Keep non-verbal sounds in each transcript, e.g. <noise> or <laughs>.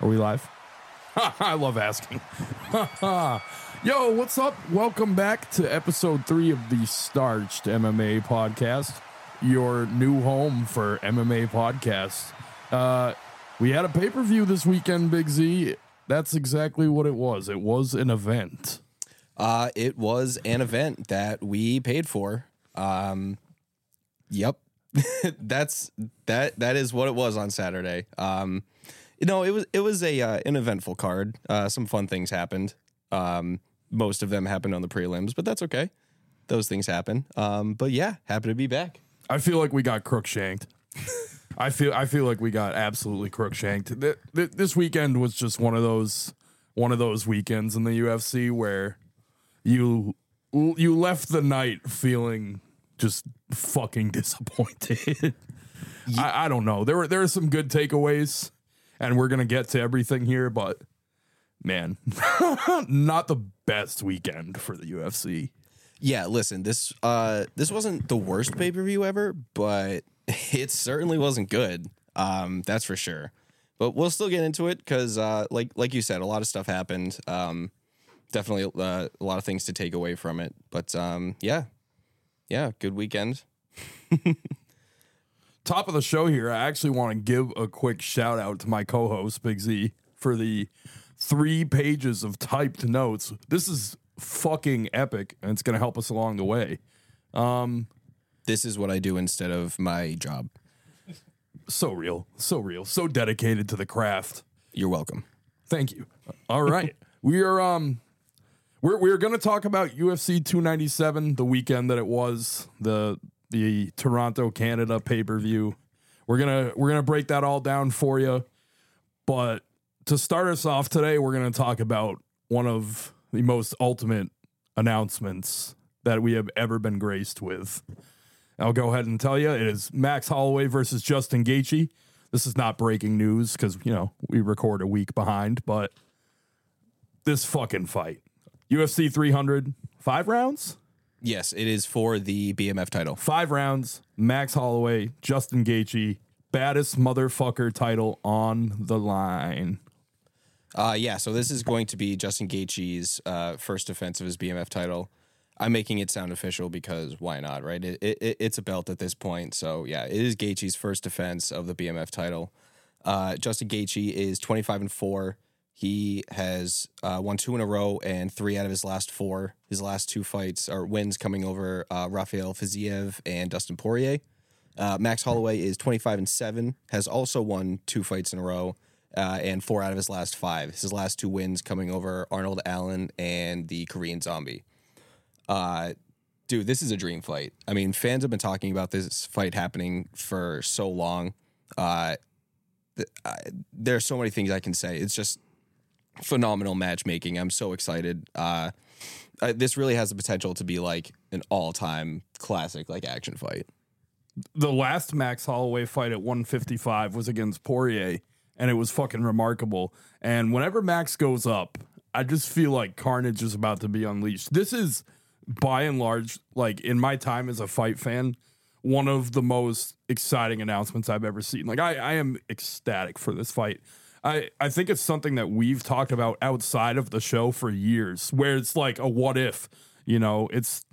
Are we live? <laughs> I love asking. <laughs> Yo, what's up? Welcome back to episode three of the Starched MMA podcast, your new home for MMA podcasts. Uh, we had a pay per view this weekend, Big Z. That's exactly what it was. It was an event. Uh, it was an event that we paid for. Um, yep, <laughs> that's that. That is what it was on Saturday. Um, know, it was it was a uh, an eventful card. Uh, some fun things happened. Um, most of them happened on the prelims, but that's okay. Those things happen. Um, but yeah, happy to be back. I feel like we got crook shanked. <laughs> I feel I feel like we got absolutely crook shanked. Th- th- This weekend was just one of those one of those weekends in the UFC where you you left the night feeling just fucking <laughs> disappointed. I, I don't know. There were there are some good takeaways, and we're gonna get to everything here, but man, <laughs> not the best weekend for the UFC. Yeah, listen, this uh this wasn't the worst pay per view ever, but <laughs> it certainly wasn't good. Um, that's for sure. But we'll still get into it because, uh, like like you said, a lot of stuff happened. Um, definitely uh, a lot of things to take away from it. But um, yeah, yeah, good weekend. <laughs> top of the show here, I actually want to give a quick shout out to my co-host Big Z for the three pages of typed notes. This is fucking epic, and it's going to help us along the way. This is what I do instead of my job. So real, so real, so dedicated to the craft. You're welcome. Thank you. All right, <laughs> we are um, we're we're going to talk about UFC 297, the weekend that it was, the the Toronto Canada pay per view. We're gonna we're gonna break that all down for you. But to start us off today, we're to talk about one of the most ultimate announcements that we have ever been graced with. I'll go ahead and tell you it is Max Holloway versus Justin Gaethje. This is not breaking news because you know we record a week behind, but this fucking fight, UFC 300, five rounds, Yes, it is for the BMF title. five rounds. Max Holloway, Justin Gaethje, baddest motherfucker title on the line. Uh, yeah, so this is going to be Justin Gaethje's uh, first defense of his BMF title. I'm making it sound official because why not, right? It, it, it's a belt at this point. So, yeah, it is Gaethje's first defense of the BMF title. Uh, Justin Gaethje is 25 and 4. He has uh, won two in a row and three out of his last four. His last two fights are wins coming over uh, Rafael Fiziev and Dustin Poirier. Uh, Max Holloway is 25 and 7, has also won two fights in a row uh, and four out of his last five. His last two wins coming over Arnold Allen and the Korean Zombie. Uh, dude, this is a dream fight. I mean, fans have been talking about this fight happening for so long. Uh, th- I, there are so many things I can say. It's just phenomenal matchmaking. I'm so excited. Uh, this really has the potential to be like an all-time classic, like action fight. the last Max Holloway fight at 155 was against Poirier, and it was fucking remarkable. And whenever Max goes up, I just feel like carnage is about to be unleashed. This is, by and large, like in my time as a fight fan, one of the most exciting announcements I've ever seen. Like I, I am ecstatic for this fight. I, I think it's something that we've talked about outside of the show for years, where it's like a what if, you know, it's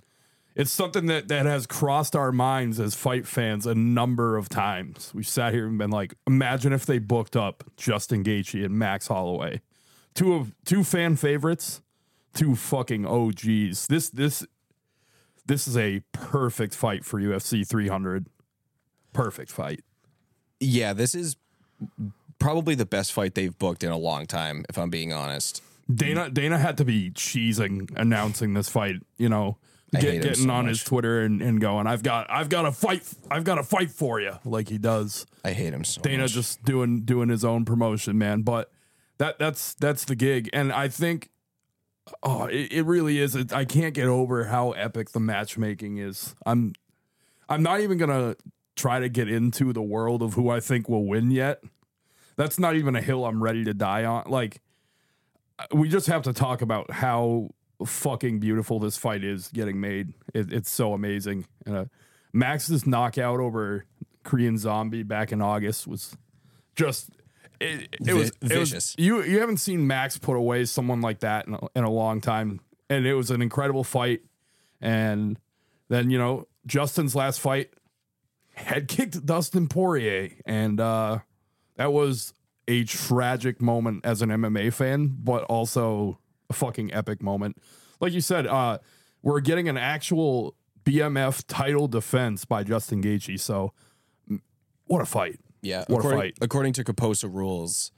it's something that that has crossed our minds as fight fans a number of times. We've sat here and been like, imagine if they booked up Justin Gaethje and Max Holloway, two of two fan favorites, two fucking OGs. This this this is a perfect fight for UFC 300. Perfect fight. Yeah, this is probably the best fight they've booked in a long time, if I'm being honest. Dana Dana had to be cheesing announcing this fight, you know, get, getting so on his. Twitter and, and going, I've got I've got a fight I've got a fight for you, like he does. I hate him so Dana much. just doing doing his own promotion, man. But that that's that's the gig, and I think oh, it, it really is. It, I can't get over how epic the matchmaking is. I'm I'm not even gonna try to get into the world of who I think will win yet. That's not even a hill I'm ready to die on. Like we just have to talk about how fucking beautiful this fight is getting made. It, it's so amazing. Uh, Max's knockout over Korean Zombie back in August was just it, it was Vi- it was- vicious. you you haven't seen Max put away someone like that in a, in a long time, and it was an incredible fight. And then you know Justin's last fight head kicked Dustin Poirier, and uh, that was a tragic moment as an MMA fan, but also a fucking epic moment. Like you said, uh, we're getting an actual BMF title defense by Justin Gaethje. So, what a fight! Yeah, What a according, fight. according to Caposa rules,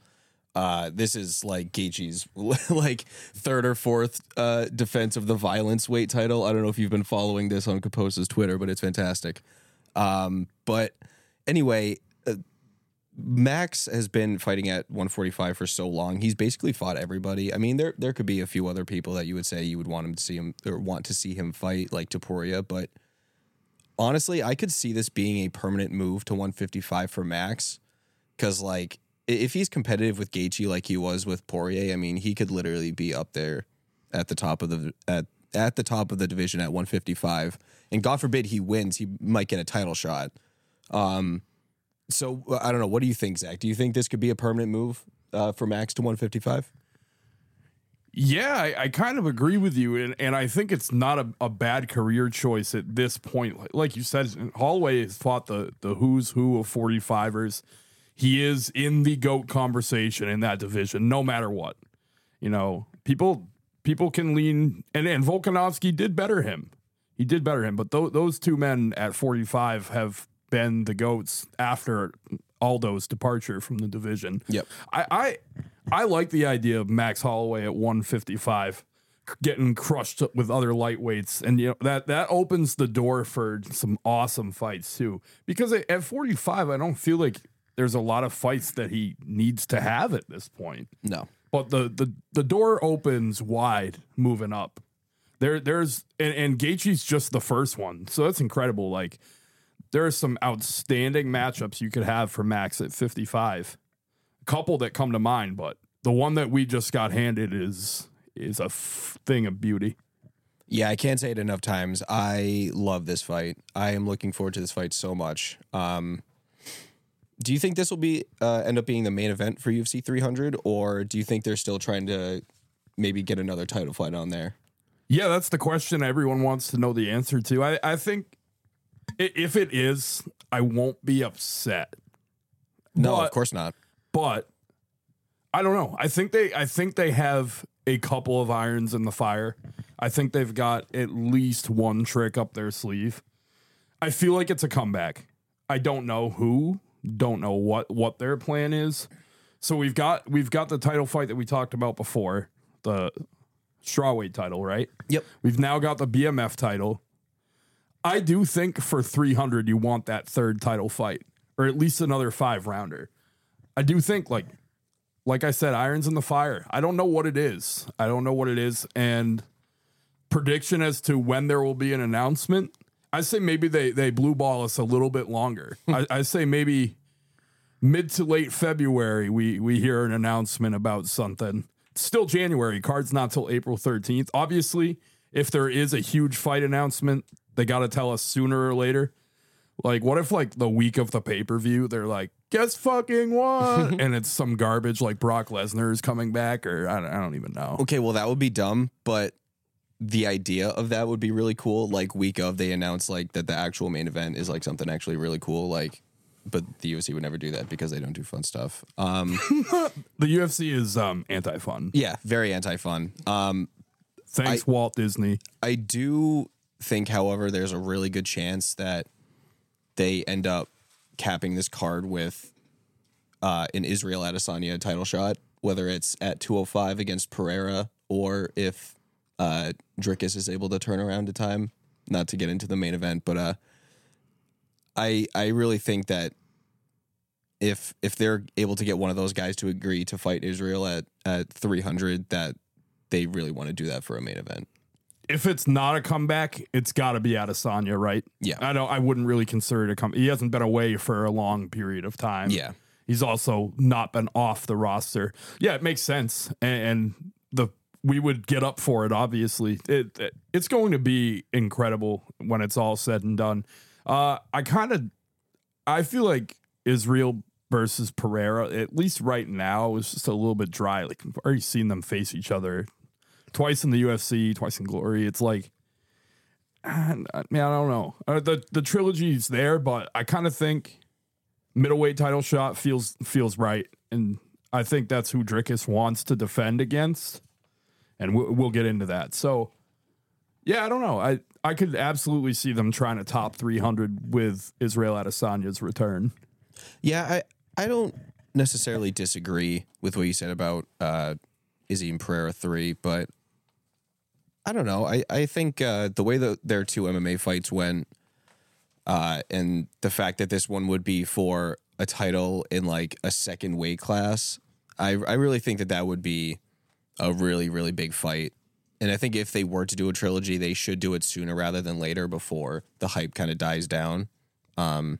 uh, this is like Gaethje's <laughs> like third or fourth uh, defense of the violence weight title. I don't know if you've been following this on Caposa's Twitter, but it's fantastic. Um, but anyway, Max has been fighting at 145 for so long. He's basically fought everybody. I mean, there there could be a few other people that you would say you would want him to see him or want to see him fight, like Topuria, but honestly, I could see this being a permanent move to 155 for Max. Cause like if he's competitive with Gaethje like he was with Poirier, I mean, he could literally be up there at the top of the at at the top of the division at 155. And God forbid he wins, he might get a title shot. Um, so I don't know. What do you think, Zach? Do you think this could be a permanent move uh, for Max to 155? Yeah, I, I kind of agree with you, and, and I think it's not a, a bad career choice at this point. Like, you said, Holloway has fought the the who's who of 45ers. He is in the GOAT conversation in that division, no matter what. You know, people people can lean and, and Volkanovski did better him. He did better him, but tho- those two men at 45 have been the GOATs after Aldo's departure from the division. Yep. I, I I like the idea of Max Holloway at 155 getting crushed with other lightweights and you know that that opens the door for some awesome fights too because at at 45 I don't feel like there's a lot of fights that he needs to have at this point No. but the the the door opens wide moving up there there's and, and Gaethje's just the first one so that's incredible like there are some outstanding matchups you could have for Max at 55 A couple that come to mind, but the one that we just got handed is is a f- thing of beauty. Yeah, I can't say it enough times. I love this fight. I am looking forward to this fight so much. Um, do you think this will be uh, end up being the main event for UFC 300, or do you think they're still trying to maybe get another title fight on there? Yeah, that's the question everyone wants to know the answer to. I, I think if it is, I won't be upset. No, But- of course not. But I don't know. I think they I think they have a couple of irons in the fire. I think they've got at least one trick up their sleeve. I feel like it's a comeback. I don't know who, don't know what what their plan is. So we've got we've got the title fight that we talked about before, the strawweight title, right? Yep. We've now got the BMF title. I do think for 300 you want that third title fight or at least another 5 rounder. I do think like like I said irons in the fire. I don't know what it is. I don't know what it is and prediction as to when there will be an announcement. I say maybe they they blue ball us a little bit longer. <laughs> I, I say maybe mid to late February we we hear an announcement about something. It's still January. Cards not till April 13th. Obviously, if there is a huge fight announcement, they got to tell us sooner or later. Like, what if like the week of the pay per view, they're like, guess fucking what? <laughs> and it's some garbage like Brock Lesnar is coming back, or I don't, I don't even know. Okay, well that would be dumb, but the idea of that would be really cool. Like week of, they announce like that the actual main event is like something actually really cool. Like, but the UFC would never do that because they don't do fun stuff. Um, <laughs> The UFC is um anti fun. yeah, very anti-fun. Um, Thanks, Walt Disney. I do think, however, there's a really good chance that they end up capping this card with uh, an Israel Adesanya title shot, whether it's at 205 against Pereira or if uh, Dricus is able to turn around to time. Not to get into the main event, but uh, I I really think that if if they're able to get one of those guys to agree to fight Israel at at 300, that they really want to do that for a main event. If it's not a comeback, it's got to be Adesanya, right? Yeah. I don't. I wouldn't really consider it a come. He hasn't been away for a long period of time. Yeah. He's also not been off the roster. Yeah, it makes sense, and, and the we would get up for it. Obviously, it, it it's going to be incredible when it's all said and done. Uh, I kind of, I feel like Israel versus Pereira, at least right now, is just a little bit dry. Like I've already seen them face each other twice in the UFC, twice in Glory. It's like, man, I don't know. Uh, the the trilogy's there, but I kind of think middleweight title shot feels feels right, and I think that's who Dricus wants to defend against, and we'll, we'll get into that. So, yeah, I don't know. I I could absolutely see them trying to top 300 with Israel Adesanya's return. Yeah, I I don't necessarily disagree with what you said about uh, Izzy and Pereira three, but I don't know. I I think uh, the way that their two MMA fights went, uh, and the fact that this one would be for a title in like a second weight class, I I really think that that would be a really really big fight. And I think if they were to do a trilogy, they should do it sooner rather than later before the hype kind of dies down. Um,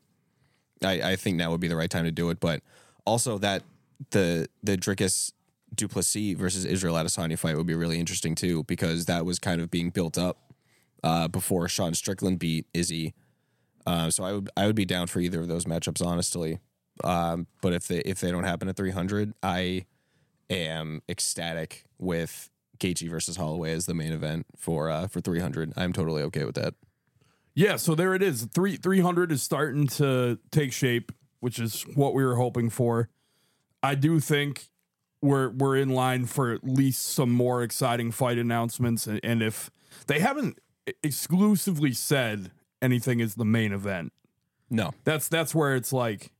I, I think now would be the right time to do it. But also that the the Dricus Du Plessis versus Israel Adesanya fight would be really interesting too, because that was kind of being built up uh, before Sean Strickland beat Izzy. Uh, so I would I would be down for either of those matchups, honestly. Um, but if they if they don't happen at 300, I am ecstatic with Gaethje versus Holloway as the main event for uh, for 300. I'm totally okay with that. Yeah, so there it is. Three three hundred is starting to take shape, which is what we were hoping for. I do think we're we're in line for at least some more exciting fight announcements, and, and if they haven't exclusively said anything is the main event, No, that's that's where it's like,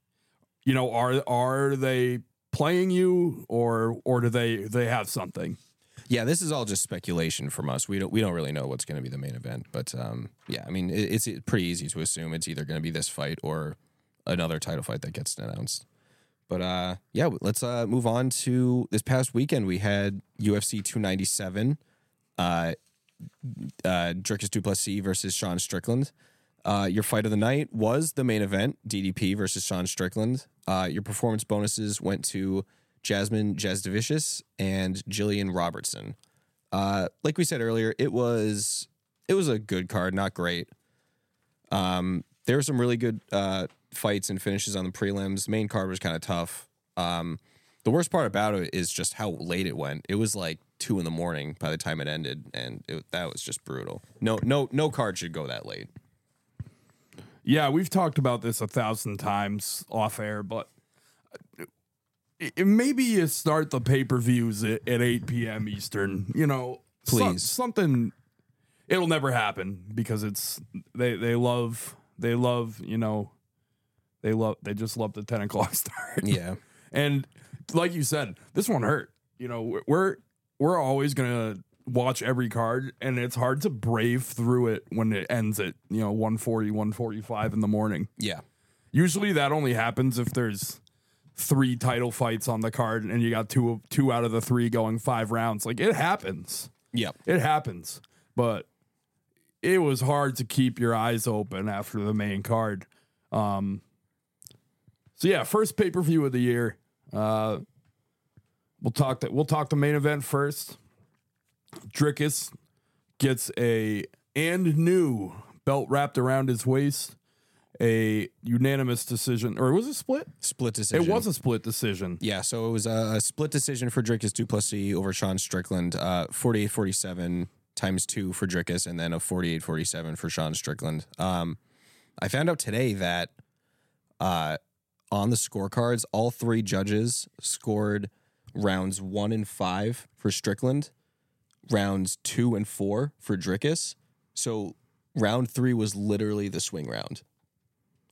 you know, are are they playing you or or do they they have something? Yeah, this is all just speculation from us. We don't we don't really know what's going to be the main event, but um, yeah, I mean it, it's pretty easy to assume it's either going to be this fight or another title fight that gets announced. But uh, yeah, let's uh, move on to this past weekend. We had UFC 297, uh, uh, Dricus Du Plessis versus Sean Strickland. Uh, your fight of the night was the main event, DDP versus Sean Strickland. Uh, your performance bonuses went to Jasmine Jasudavicius and Jillian Robertson. Uh, like we said earlier, it was it was a good card, not great. Um, there were some really good uh, fights and finishes on the prelims. Main card was kind of tough. Um, the worst part about it is just how late it went. It was like two in the morning by the time it ended, and it, that was just brutal. No, no, no card should go that late. Yeah, we've talked about this a thousand times off air, but it, maybe you start the pay per views at, at 8 p.m. Eastern. You know, so- Please. something. It'll never happen because it's they they love they love you know they love they just love the 10 o'clock <laughs> start. Yeah, And like you said, this one hurt. You know, we're we're always gonna watch every card, and it's hard to brave through it when it ends at you know 140, 145 in the morning. yeah, Usually that only happens if there's three title fights on the card, and you got two of two out of the three going five rounds. Like it happens. yeah. It happens. But it was hard to keep your eyes open after the main card. Um, so yeah, first pay per view of the year. Uh, we'll talk that. We'll talk the main event first. Dricus gets a and new belt wrapped around his waist. A unanimous decision, or was it split? Split decision. It was a split decision. Yeah, so it was a split decision for Dricus Du Plessis over Sean Strickland, uh, 48-47 times two for Dricus, and then a 48-47 for Sean Strickland. Um, I found out today that uh, on the scorecards, all three judges scored rounds one and five for Strickland, rounds two and four for Dricus. So round three was literally the swing round.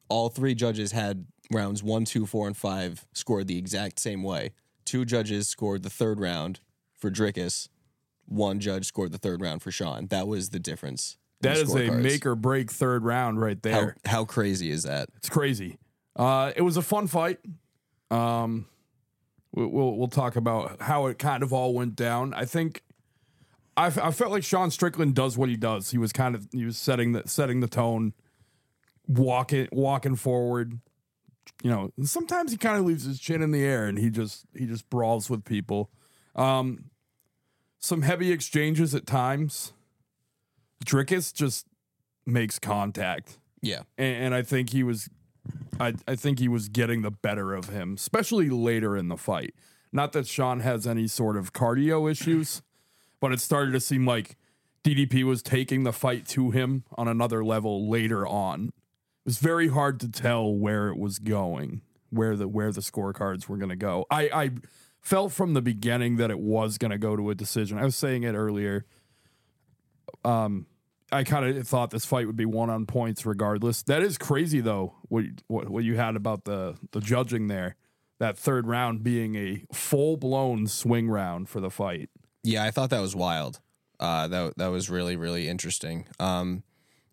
All three judges had rounds one, two, four, and five scored the exact same way. Two judges scored the third round for Dricus. One judge scored the third round for Sean. That was the difference. That is a scorecards. make or break third round right there. How, how crazy is that? It's crazy. Uh, it was a fun fight. Um, we- we'll we'll talk about how it kind of all went down. I think I, f- I felt like Sean Strickland does what he does. He was kind of he was setting the setting the tone, walking walking forward. You know, sometimes he kind of leaves his chin in the air and he just he just brawls with people. Um, some heavy exchanges at times. Dricus just makes contact Yeah. and, and I think he was I, I think he was getting the better of him, especially later in the fight. Not that Sean has any sort of cardio issues, but it started to seem like DDP was taking the fight to him on another level later on. It was very hard to tell where it was going, where the where the scorecards were going to go. I I felt from the beginning that it was going to go to a decision. I was saying it earlier. Um, I kind of thought this fight would be one on points regardless. That is crazy though. What what what you had about the the judging there, that third round being a full blown swing round for the fight. Yeah, I thought that was wild. Uh, that that was really really interesting. Um,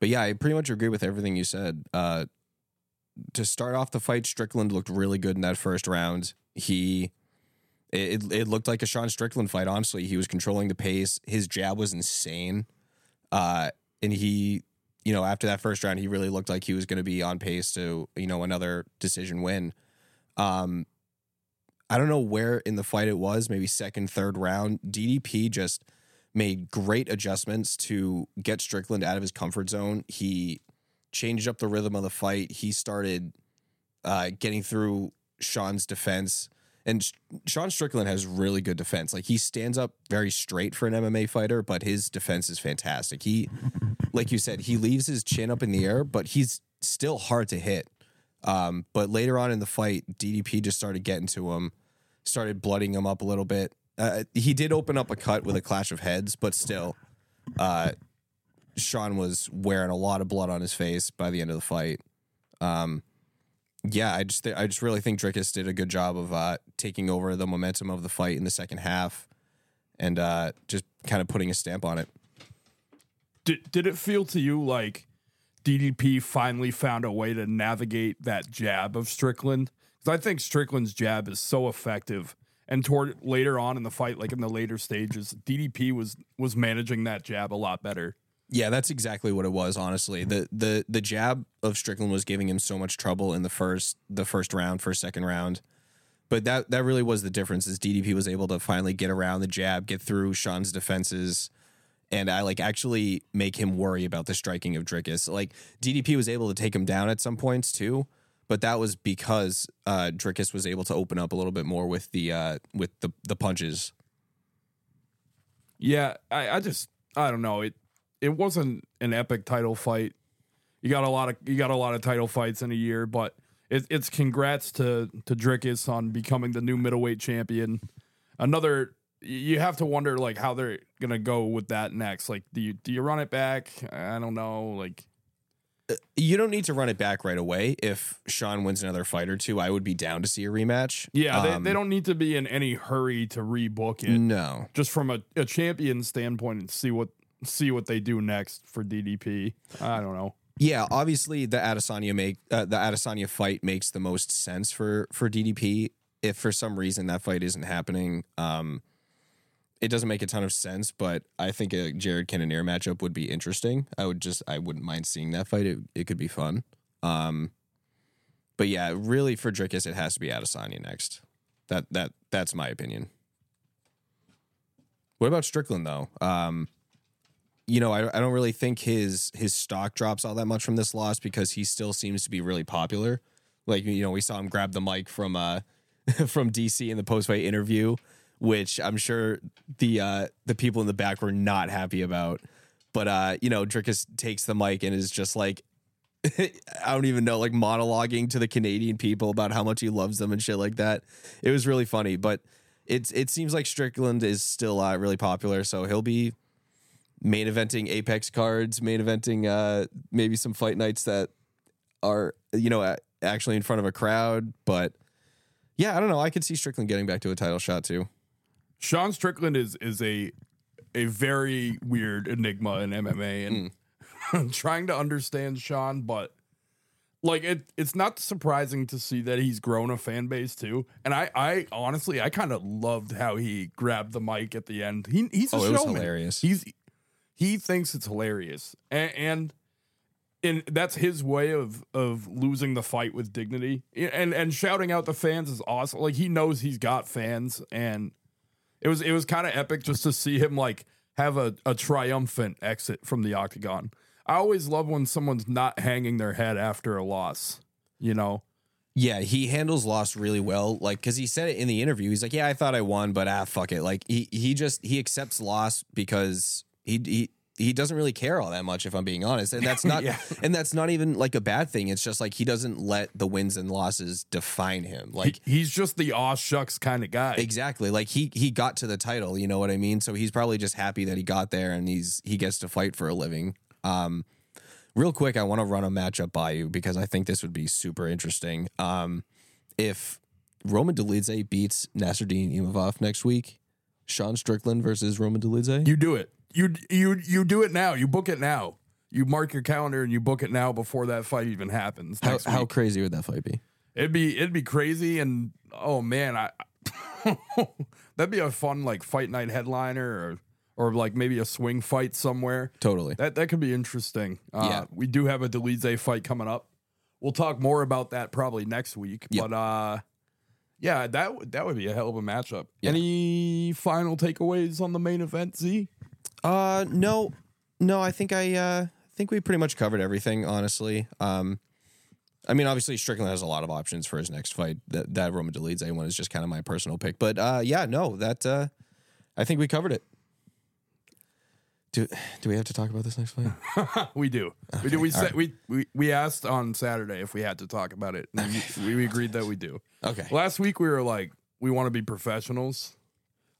but yeah, I pretty much agree with everything you said. Uh, to start off the fight, Strickland looked really good in that first round. He it, it looked like a Sean Strickland fight. Honestly, he was controlling the pace. His jab was insane. Uh, and he, you know, after that first round, he really looked like he was going to be on pace to, you know, another decision win. Um, I don't know where in the fight it was, maybe second, third round. DDP just made great adjustments to get Strickland out of his comfort zone. He changed up the rhythm of the fight. He started uh, getting through Sean's defense. And Sean Strickland has really good defense. Like he stands up very straight for an MMA fighter, but his defense is fantastic. He, <laughs> like you said, he leaves his chin up in the air, but he's still hard to hit. Um, but later on in the fight, DDP just started getting to him, started blooding him up a little bit. Uh, he did open up a cut with a clash of heads, but still, uh, Sean was wearing a lot of blood on his face by the end of the fight. Um, yeah, I just th- I just really think Dricus did a good job of uh, taking over the momentum of the fight in the second half, and uh, just kind of putting a stamp on it. Did did it feel to you like DDP finally found a way to navigate that jab of Strickland? Because I think Strickland's jab is so effective, and toward later on in the fight, like in the later stages, DDP was was managing that jab a lot better. Yeah, that's exactly what it was. Honestly, the the the jab of Strickland was giving him so much trouble in the first the first round, first second round. But that that really was the difference. Is DDP was able to finally get around the jab, get through Sean's defenses, and I like actually make him worry about the striking of Dricus. Like DDP was able to take him down at some points too, but that was because uh, Dricus was able to open up a little bit more with the uh, with the the punches. Yeah, I, I just I don't know it it wasn't an epic title fight. You got a lot of you got a lot of title fights in a year, but it, it's congrats to to Dricus on becoming the new middleweight champion. Another you have to wonder like how they're gonna go with that next. Like, do you do you run it back? I don't know. Like, you don't need to run it back right away. If Sean wins another fight or two, I would be down to see a rematch. Yeah, um, they, they don't need to be in any hurry to rebook it. No, just from a, a champion standpoint and see what see what they do next for DDP. I don't know. Yeah, obviously the Adesanya make uh, the Adesanya fight makes the most sense for for DDP. If for some reason that fight isn't happening, um, it doesn't make a ton of sense. But I think a Jared Cannonier matchup would be interesting. I would just I wouldn't mind seeing that fight. It it could be fun. Um, but yeah, really for Dricus, it has to be Adesanya next. That that that's my opinion. What about Strickland though? Um, you know, I, I don't really think his his stock drops all that much from this loss because he still seems to be really popular. Like you know, we saw him grab the mic from uh <laughs> from DC in the post fight interview, which I'm sure the uh the people in the back were not happy about. But uh, you know, Dricus takes the mic and is just like <laughs> I don't even know, like monologuing to the Canadian people about how much he loves them and shit like that. It was really funny, but it's it seems like Strickland is still uh, really popular, so he'll be main eventing Apex cards, main eventing uh, maybe some fight nights that are you know actually in front of a crowd. But yeah, I don't know. I could see Strickland getting back to a title shot too. Sean Strickland is is a a very weird enigma in MMA, and mm. I'm <laughs> trying to understand Sean, but like it it's not surprising to see that he's grown a fan base too. And I I honestly I kind of loved how he grabbed the mic at the end. He he's a oh, showman. hilarious. He's he thinks it's hilarious, and, and and that's his way of of losing the fight with dignity and and shouting out the fans is awesome like he knows he's got fans and it was it was kind of epic just to see him like have a, a triumphant exit from the octagon i always love when someone's not hanging their head after a loss you know Yeah, he handles loss really well. Like, cause he said it in the interview. He's like, "Yeah, I thought I won, but ah, fuck it." Like, he he just he accepts loss because he he he doesn't really care all that much. If I'm being honest, and that's <laughs> not Yeah. and that's not even like a bad thing. It's just like he doesn't let the wins and losses define him. Like, He- he's just the aw shucks kind of guy. Exactly. Like he he got to the title, you know what I mean? So he's probably just happy that he got there and he's he gets to fight for a living. Um real quick, I want to run a matchup by you because I think this would be super interesting. Um if Roman Dolidze beats Nassourdine Imavov next week, Sean Strickland versus Roman Dolidze. You do it. You you you do it now. You book it now. You mark your calendar and you book it now before that fight even happens. how, how crazy would that fight be? It'd be it'd be crazy and oh man, I <laughs> that'd be a fun like fight night headliner or or like maybe a swing fight somewhere. Totally. That that could be interesting. Uh, Yeah. we do have a Dolidze fight coming up. We'll talk more about that probably next week. Yep. But uh, yeah, that would that would be a hell of a matchup. Yeah. Any final takeaways on the main event, Z? Uh no. No, I think I uh think we pretty much covered everything, honestly. Um I mean, obviously Strickland has a lot of options for his next fight. That that Roman Dolidze one is just kind of my personal pick. But uh yeah, no, that uh I think we covered it. Do do we have to talk about this next fight? <laughs> we do. we do. We all said we, we we asked on Saturday if we had to talk about it, and we, we agreed that we do. Okay. Last week we were like, we want to be professionals.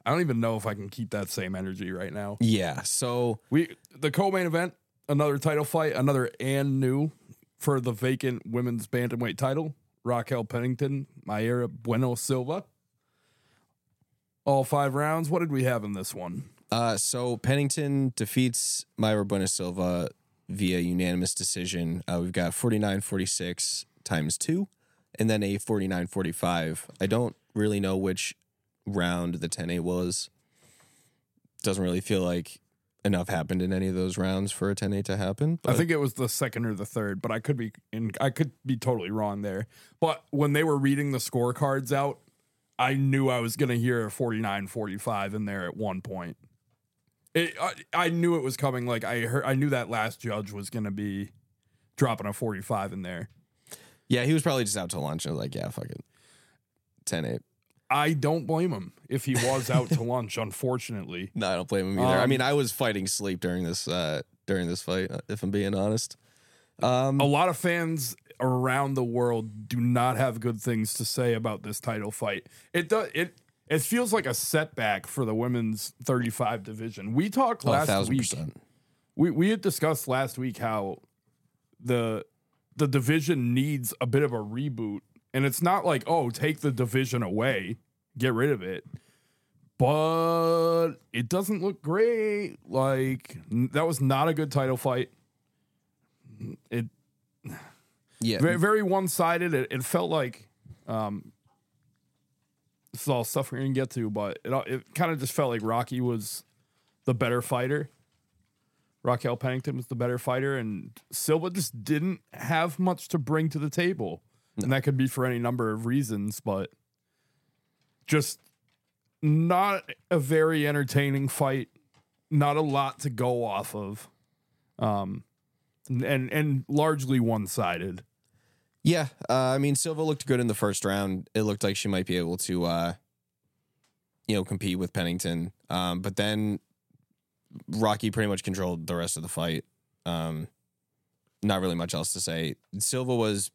I don't even know if I can keep that same energy right now. Yeah. So We the co-main event, another title fight, another and new for the vacant women's bantamweight title. Raquel Pennington, Mayra Bueno Silva. All five rounds. What did we have in this one? Uh, so Pennington defeats Mayra Bueno Silva via unanimous decision. Uh, we've got 49 46 times two, and then a 49 45. I don't really know which round the 10 8 was. Doesn't really feel like enough happened in any of those rounds for a 10 8 to happen. I think it was the second or the third, but I could be in I could be totally wrong there. But when they were reading the scorecards out, I knew I was going to hear a 49-45 in there at one point. It, I, I knew it was coming like I heard I knew that last judge was going to be dropping a 45 in there. yeah, he was probably just out to lunch and was like, yeah, fuck it. 10 8. I don't blame him if he was out to <laughs> lunch unfortunately. No, I don't blame him either. I Um, mean, I was fighting sleep during this uh, during this fight, uh, if I'm being honest. Um, a lot of fans around the world do not have good things to say about this title fight. It does it it feels like a setback for the women's 35 division. We talked last thousand week. We we had discussed last week how the the division needs a bit of a reboot and it's not like, "Oh, take the division away, get rid of it." But it doesn't look great. Like n- that was not a good title fight. It Yeah. very, very one sided. It, it felt like, um, this is all stuff we're gonna get to, but it it kind of just felt like Rocky was the better fighter. Raquel Pennington was the better fighter, and Silva just didn't have much to bring to the table, and that could be for any number of reasons, but just not a very entertaining fight. Not a lot to go off of, um, and and largely one sided. Yeah, uh, I mean Silva looked good in the first round. It looked like she might be able to, uh, you know, compete with Pennington. Um, but then Rocky pretty much controlled the rest of the fight. Um, not really much else to say. Silva was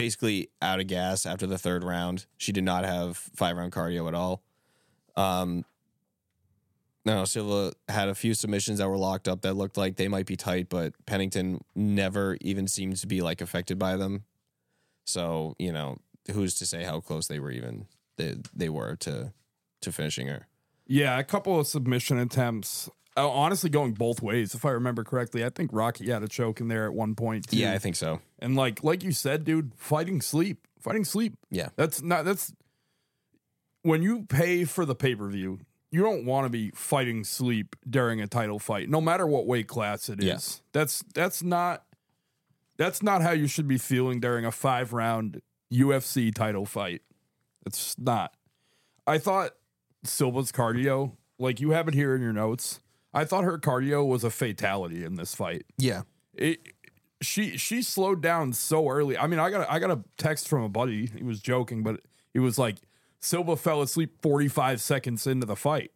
basically out of gas after the third round. She did not have five round cardio at all. Um, no, Silva had a few submissions that were locked up that looked like they might be tight, but Pennington never even seemed to be like affected by them. So you know, who's to say how close they were even they they were to to finishing her? Yeah, a couple of submission attempts. Uh, honestly, going both ways, if I remember correctly. I think Rocky had a choke in there at one point. Too. Yeah, I think so. And like like you said, dude, fighting sleep, fighting sleep. Yeah, That's not that's when you pay for the pay per view. You don't want to be fighting sleep during a title fight, no matter what weight class it is. Yeah. That's that's not that's not how you should be feeling during a five round UFC title fight. It's not. I thought Silva's cardio, like you have it here in your notes. I thought her cardio was a fatality in this fight yeah, it she she slowed down so early. I mean, I got a, I got a text from a buddy. He was joking, but it was like, Silva fell asleep 45 seconds into the fight.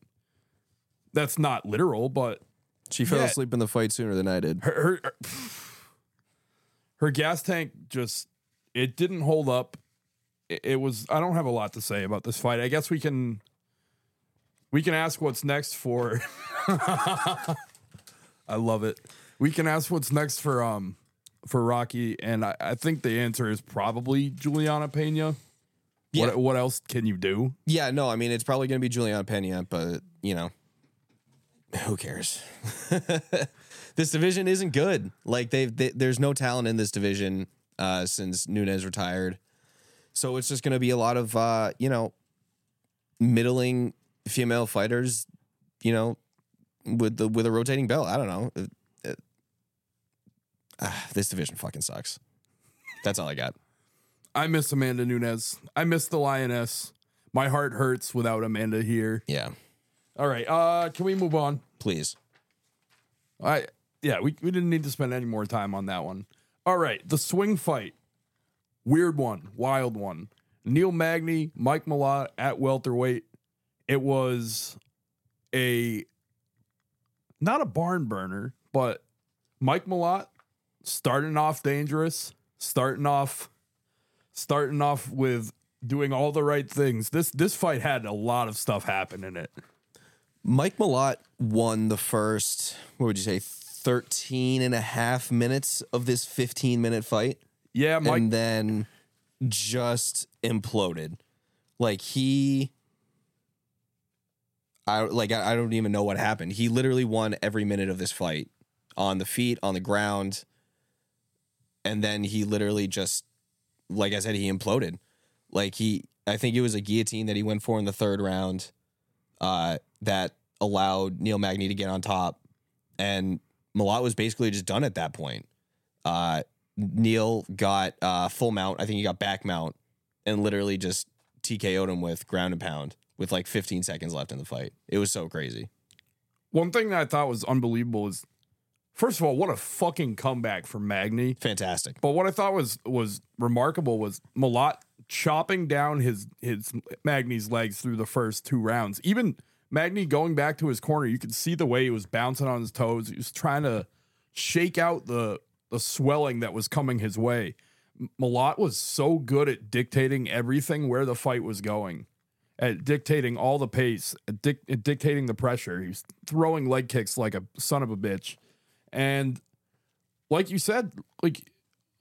That's not literal, but She fell Yeah. asleep in the fight sooner than I did. her, her her <sighs> her gas tank just it didn't hold up. It, it was I don't have a lot to say about this fight. I guess we can we can ask what's next for <laughs> I love it. We can ask what's next for um for Rocky and I, I think the answer is probably Juliana Pena. Yeah. What what else can you do? Yeah, no, I mean it's probably going to be Juliana Pena, but you know, who cares? <laughs> this division isn't good. Like they've they, there's no talent in this division uh, since Nunes retired, so it's just going to be a lot of uh, you know, middling female fighters, you know, with the with a rotating belt. I don't know. Ah, this division fucking sucks. That's all I got. I miss Amanda Nunes. I miss the Lioness. My heart hurts without Amanda here. Yeah, All right. Uh can we move on? please. I yeah, we, we didn't need to spend any more time on that one. All right, the swing fight. Weird one, wild one. Neil Magny, Mike Malott at welterweight. It was a not a barn burner, but Mike Malott starting off dangerous, starting off starting off with doing all the right things. This this fight had a lot of stuff happen in it. Mike Malott won the first, what would you say, 13 and a half minutes of this 15 minute fight. Yeah, Mike and then just imploded. Like he I like I, I don't even know what happened. He literally won every minute of this fight on the feet, on the ground. And then he literally just like I said, he imploded. Like he I think it was a guillotine that he went for in the third round uh, that allowed Neil Magny to get on top. And Malott was basically just done at that point. Uh, Neil got uh, full mount. I think he got back mount and literally just TKO'd him with ground and pound with like 15 seconds left in the fight. It was so crazy. One thing that I thought was unbelievable is, first of all, what a fucking comeback from Magny. Fantastic. But what I thought was was remarkable was Malott chopping down his his Magny's legs through the first two rounds. Even Magny going back to his corner, you could see the way he was bouncing on his toes. He was trying to shake out the the swelling that was coming his way. M- Malott was so good at dictating everything where the fight was going, at dictating all the pace, at, dic- at dictating the pressure. He was throwing leg kicks like a son of a bitch, and like you said, like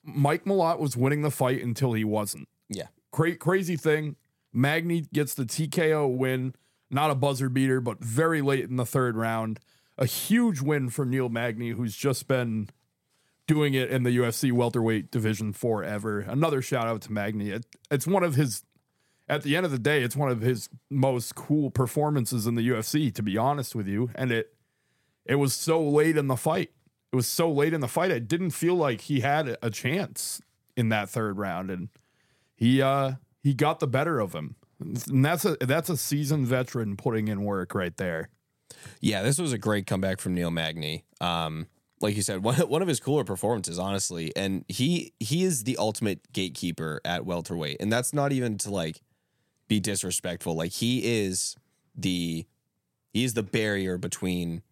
Mike Malott was winning the fight until he wasn't. Yeah. Cra- crazy thing. Magny gets the TKO win, not a buzzer beater, but very late in the third round. A huge win for Neil Magny, who's just been doing it in the UFC welterweight division forever. Another shout out to Magny. It, it's one of his, at the end of the day, it's one of his most cool performances in the UFC, to be honest with you. And it, it was so late in the fight. It was so late in the fight. I didn't feel like he had a chance in that third round, and he uh he got the better of him. And that's a that's a seasoned veteran putting in work right there. Yeah, this was a great comeback from Neil Magny. Um, like you said, <laughs> one, one of his cooler performances, honestly. And he he is the ultimate gatekeeper at welterweight, and that's not even to like be disrespectful. Like he is the he is the barrier between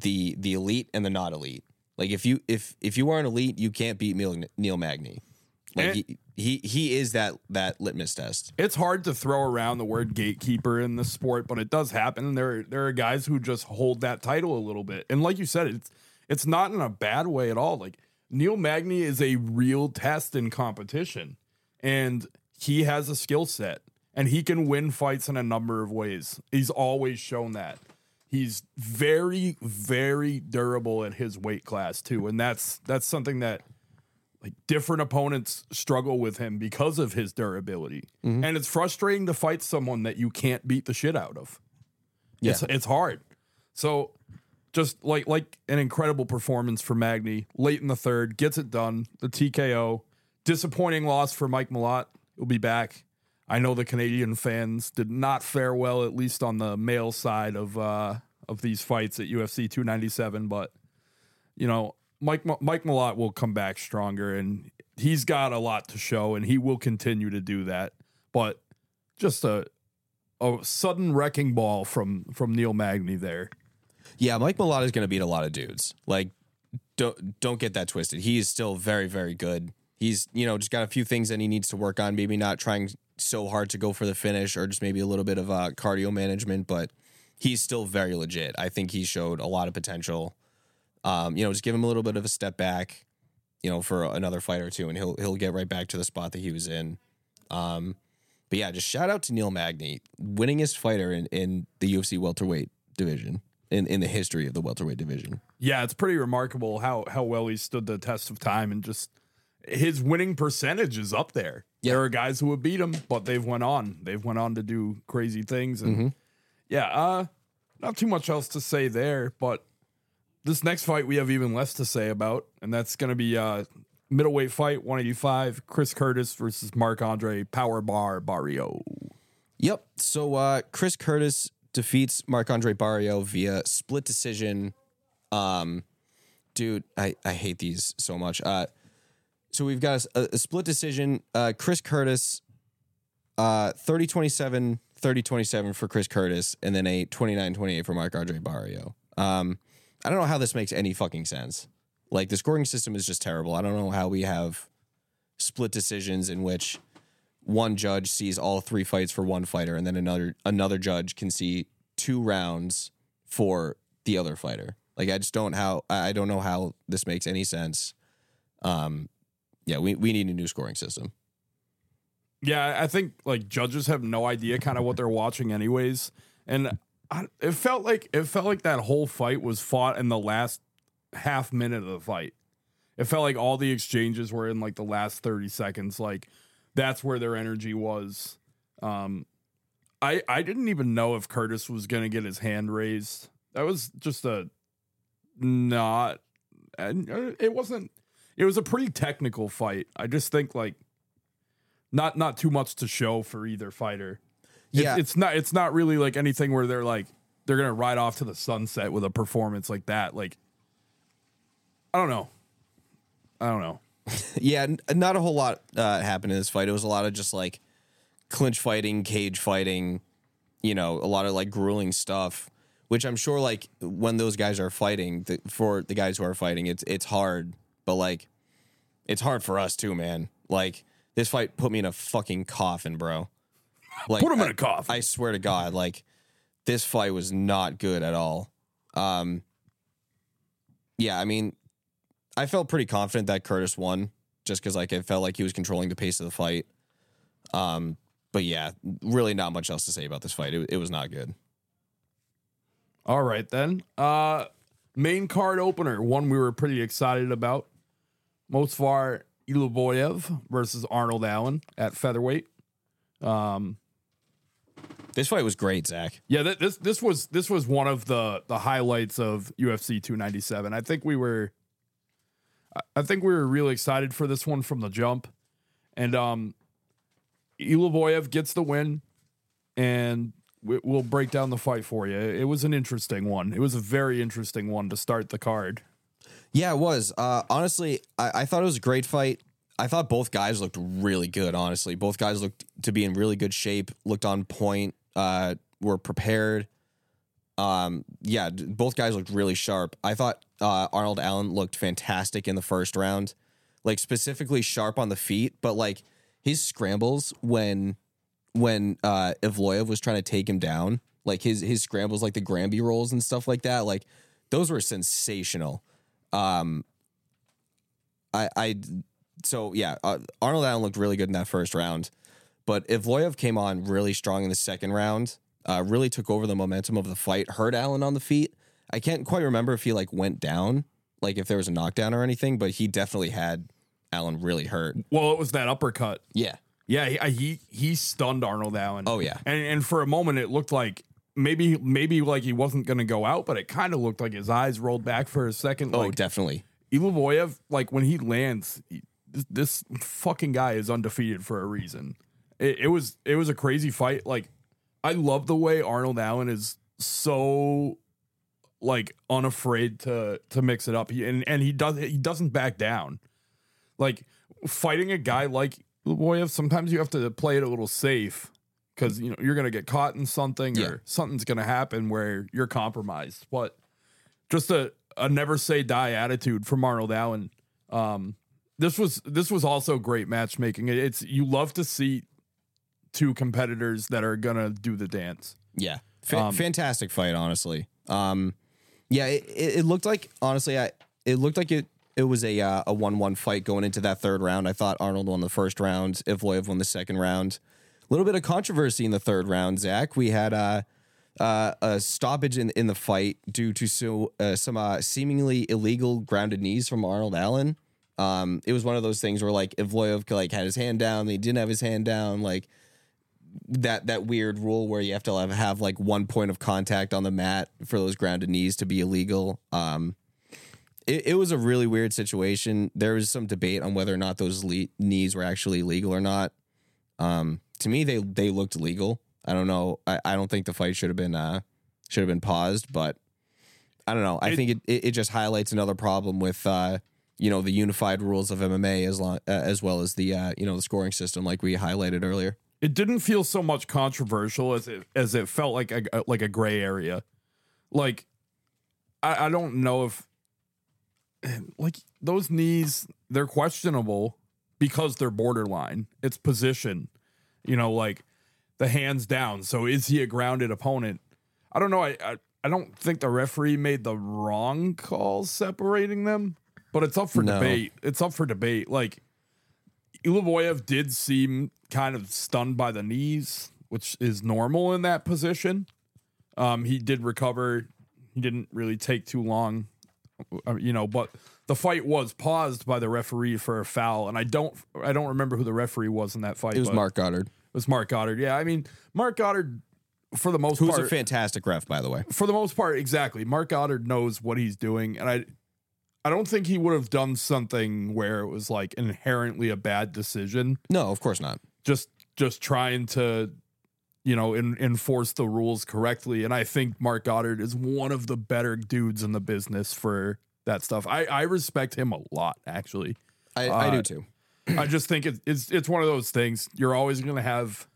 the the elite and the not elite. Like if you if if you aren't elite, you can't beat Neil, Neil Magny. Like he, he he is that that litmus test. It's hard to throw around the word gatekeeper in the sport, but it does happen. There there are guys who just hold that title a little bit. And like you said, it's it's not in a bad way at all. Like Neil Magny is a real test in competition. And he has a skill set and he can win fights in a number of ways. He's always shown that. He's very, very durable at his weight class too. And that's that's something that like different opponents struggle with him because of his durability. And it's frustrating to fight someone that you can't beat the shit out of. Yeah. It's it's hard. So just like like an incredible performance for Magny late in the third, gets it done. The TKO. Disappointing loss for Mike Malott. He'll be back. I know the Canadian fans did not fare well, at least on the male side of uh, of these fights at UFC 297. But you know, Mike Mike Malott will come back stronger, and he's got a lot to show, and he will continue to do that. But just a a sudden wrecking ball from from Neil Magny there. Yeah, Mike Malott is going to beat a lot of dudes. Like, don't don't get that twisted. He is still very very good. He's you know just got a few things that he needs to work on. Maybe not trying so hard to go for the finish, or just maybe a little bit of uh, cardio management. But he's still very legit. I think he showed a lot of potential. Um, you know, just give him a little bit of a step back, you know, for another fight or two, and he'll he'll get right back to the spot that he was in. Um, but yeah, just shout out to Neil Magny, winningest fighter in, in the UFC welterweight division in, in the history of the welterweight division. Yeah, it's pretty remarkable how how well he stood the test of time and just his winning percentage is up there. There are guys who have beat him, but they've went on. They've went on to do crazy things and Mm-hmm. Yeah, uh not too much else to say there, but this next fight we have even less to say about, and that's going to be uh middleweight fight 185 Chris Curtis versus Marc Andre Power Bar Barriault. Yep. So uh, Chris Curtis defeats Marc Andre Barriault via split decision. Um, dude, I, I hate these so much. Uh, so we've got a, a split decision. Uh, Chris Curtis, uh, 30 27, 30 27 for Chris Curtis, and then a 29 28 for Marc Andre Barriault. Um, I don't know how this makes any fucking sense. Like, the scoring system is just terrible. I don't know how we have split decisions in which one judge sees all three fights for one fighter, and then another another judge can see two rounds for the other fighter. Like I just don't how I don't know how this makes any sense. Um, yeah, we we need a new scoring system. Yeah, I think like judges have no idea kind of what they're watching anyways, and I, it felt like it felt like that whole fight was fought in the last half minute of the fight. It felt like all the exchanges were in like the last 30 seconds. Like that's where their energy was. Um I I didn't even know if Curtis was to get his hand raised. That was just a not and uh, it wasn't it was a pretty technical fight. I just think like not not too much to show for either fighter. Yeah. it's not it's not really like anything where they're like they're gonna ride off to the sunset with a performance like that. Like I don't know. I don't know. <laughs> Yeah, n- not a whole lot uh, happened in this fight. It was a lot of just like clinch fighting, cage fighting, you know, a lot of like grueling stuff. Which I'm sure, like when those guys are fighting, the, for the guys who are fighting, it's it's hard. But like, it's hard for us too, man. Like this fight put me in a fucking coffin, bro. Like, Put him in I- a coffin. I swear to God, like this fight was not good at all. Um, yeah, I mean, I felt pretty confident that Curtis won just because like it felt like he was controlling the pace of the fight. Um, but yeah, really not much else to say about this fight. It, it was not good. All right then. Uh main card opener, one we were pretty excited about. Movsar Evloev versus Arnold Allen at featherweight. Um This fight was great, Zach. yeah, th- this this was this was one of the the highlights of UFC 297. I think we were I- think we were really excited for this one from the jump. And um Evloev gets the win and we- we'll break down the fight for you. It was an interesting one. It was a very interesting one to start the card. Yeah, it was. Uh, honestly, I, I thought it was a great fight. I thought both guys looked really good. Honestly, both guys looked to be in really good shape. Looked on point. Uh, were prepared. Um, yeah, both guys looked really sharp. I thought uh, Arnold Allen looked fantastic in the first round, like specifically sharp on the feet. But like his scrambles when when uh, was trying to take him down, like his his scrambles, like the Granby rolls and stuff like that, like those were sensational. Um, I, I, so yeah, uh, Arnold Allen looked really good in that first round, but Evloev came on really strong in the second round. Uh, really took over the momentum of the fight. Hurt Allen on the feet. I can't quite remember if he like went down, like if there was a knockdown or anything, but he definitely had Allen really hurt. Well, it was that uppercut. Yeah. Yeah, he he, he stunned Arnold Allen. Oh, yeah. and and for a moment it looked like maybe maybe like he wasn't going to go out, but it kind of looked like his eyes rolled back for a second. Oh, Like definitely. Evloev, like when he lands, he- this, this fucking guy is undefeated for a reason. It, it was it was a crazy fight. Like I love the way Arnold Allen is so like unafraid to to mix it up. He, and and he does he doesn't back down. Like fighting a guy like Luboyev, sometimes you have to play it a little safe because you know you're gonna get caught in something Yeah. or something's gonna happen where you're compromised. But just a, a never say die attitude from Arnold Allen. Um, this was this was also great matchmaking. It's you love to see two competitors that are gonna do the dance. Yeah, Fa- Um, fantastic fight, honestly. Um, yeah, it, it, looked like honestly, I it looked like it it was a uh, a one one fight going into that third round. I thought Arnold won the first round, Evloev won the second round. A little bit of controversy in the third round. Zach, we had uh, uh, a stoppage in in the fight due to so uh, some uh, seemingly illegal grounded knees from Arnold Allen. Um, it was one of those things where like Evloev like had his hand down, he didn't have his hand down, like that that weird rule where you have to have, have like one point of contact on the mat for those grounded knees to be illegal. Um, it, it was a really weird situation. There was some debate on whether or not those le- knees were actually legal or not. Um, to me, they they looked legal. I don't know. I, I don't think the fight should have been uh, should have been paused, but I don't know. I It- think it, it it just highlights another problem with uh, you know the unified rules of MMA as long uh, as well as the uh, you know the scoring system like we highlighted earlier. It didn't feel so much controversial as it as it felt like a like a gray area. Like I, I don't know if <clears throat> like those knees they're questionable because they're borderline. It's position. You know, like the hands down. So is he a grounded opponent? I don't know. I I, I don't think the referee made the wrong call separating them, but it's up for No. debate. It's up for debate. Like Evloev did seem kind of stunned by the knees, which is normal in that position. Um, he did recover. He didn't really take too long, uh, you know. But the fight was paused by the referee for a foul, and I don't, I don't remember who the referee was in that fight. It was Mark Goddard, was Mark Goddard. Yeah, I mean, Mark Goddard, for the most part, who's part, a fantastic ref, by the way. for the most part, exactly. Mark Goddard knows what he's doing, and I, I don't think he would have done something where it was like inherently a bad decision. No, of course not. Just, just trying to, you know, in, enforce the rules correctly. And I think Mark Goddard is one of the better dudes in the business for that stuff. I, I respect him a lot, actually. I, I Uh, do too. I just think it's it's it's one of those things. You're always going to have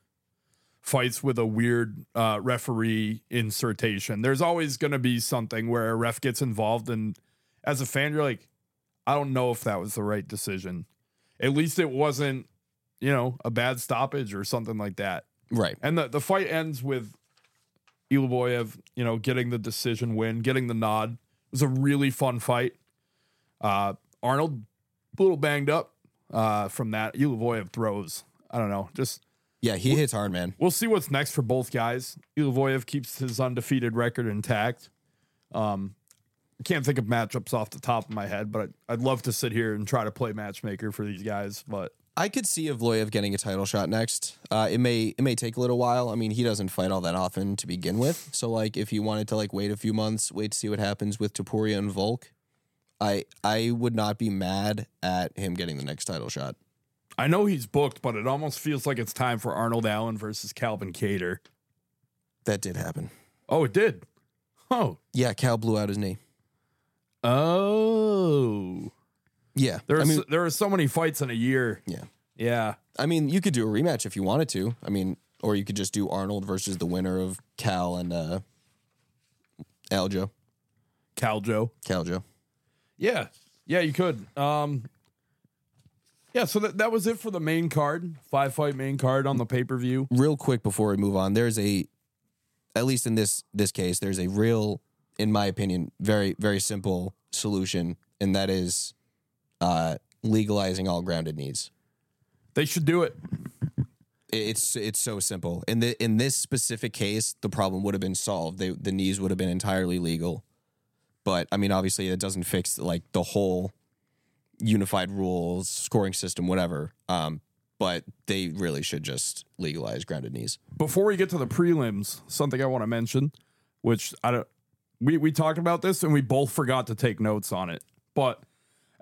fights with a weird uh, referee insertion. There's always going to be something where a ref gets involved, and as a fan, you're like, I don't know if that was the right decision. At least it wasn't, you know, a bad stoppage or something like that. Right. And the, the fight ends with Evloev, you know, getting the decision win, getting the nod. It was a really fun fight. Uh, Arnold, a little banged up uh, from that. Evloev throws. I don't know. Just Yeah, he hits hard, man. we'll see what's next for both guys. Evloev keeps his undefeated record intact. Um, I can't think of matchups off the top of my head, but I'd, I'd love to sit here and try to play matchmaker for these guys. But I could see Evloev getting a title shot next. Uh, it may it may take a little while. I mean, he doesn't fight all that often to begin with. So like, if you wanted to like wait a few months, wait to see what happens with Topuria and Volk, I I would not be mad at him getting the next title shot. I know he's booked, but it almost feels like it's time for Arnold Allen versus Calvin Kattar. That did happen. Oh, it did. Oh, Yeah, Cal blew out his knee. oh. Yeah, There are I mean, so, there are so many fights in a year. yeah. Yeah, I mean, you could do a rematch if you wanted to. I mean, or you could just do Arnold versus the winner of Cal and uh, Aljo. Caljo. Caljo. Yeah, yeah, you could. Um, yeah. So that that was it for the main card, five fight main card on the pay per view. real quick before we move on there's a at least in this this case there's a real in my opinion very very simple solution and that is uh legalizing all grounded knees They should do it. it's it's so simple in the in this specific case the problem would have been solved they, the knees would have been entirely legal but i mean obviously it doesn't fix like the whole unified rules scoring system whatever um but they really should just legalize grounded knees Before we get to the prelims, something I want to mention, which I don't. We we talked about this and we both forgot to take notes on it, but.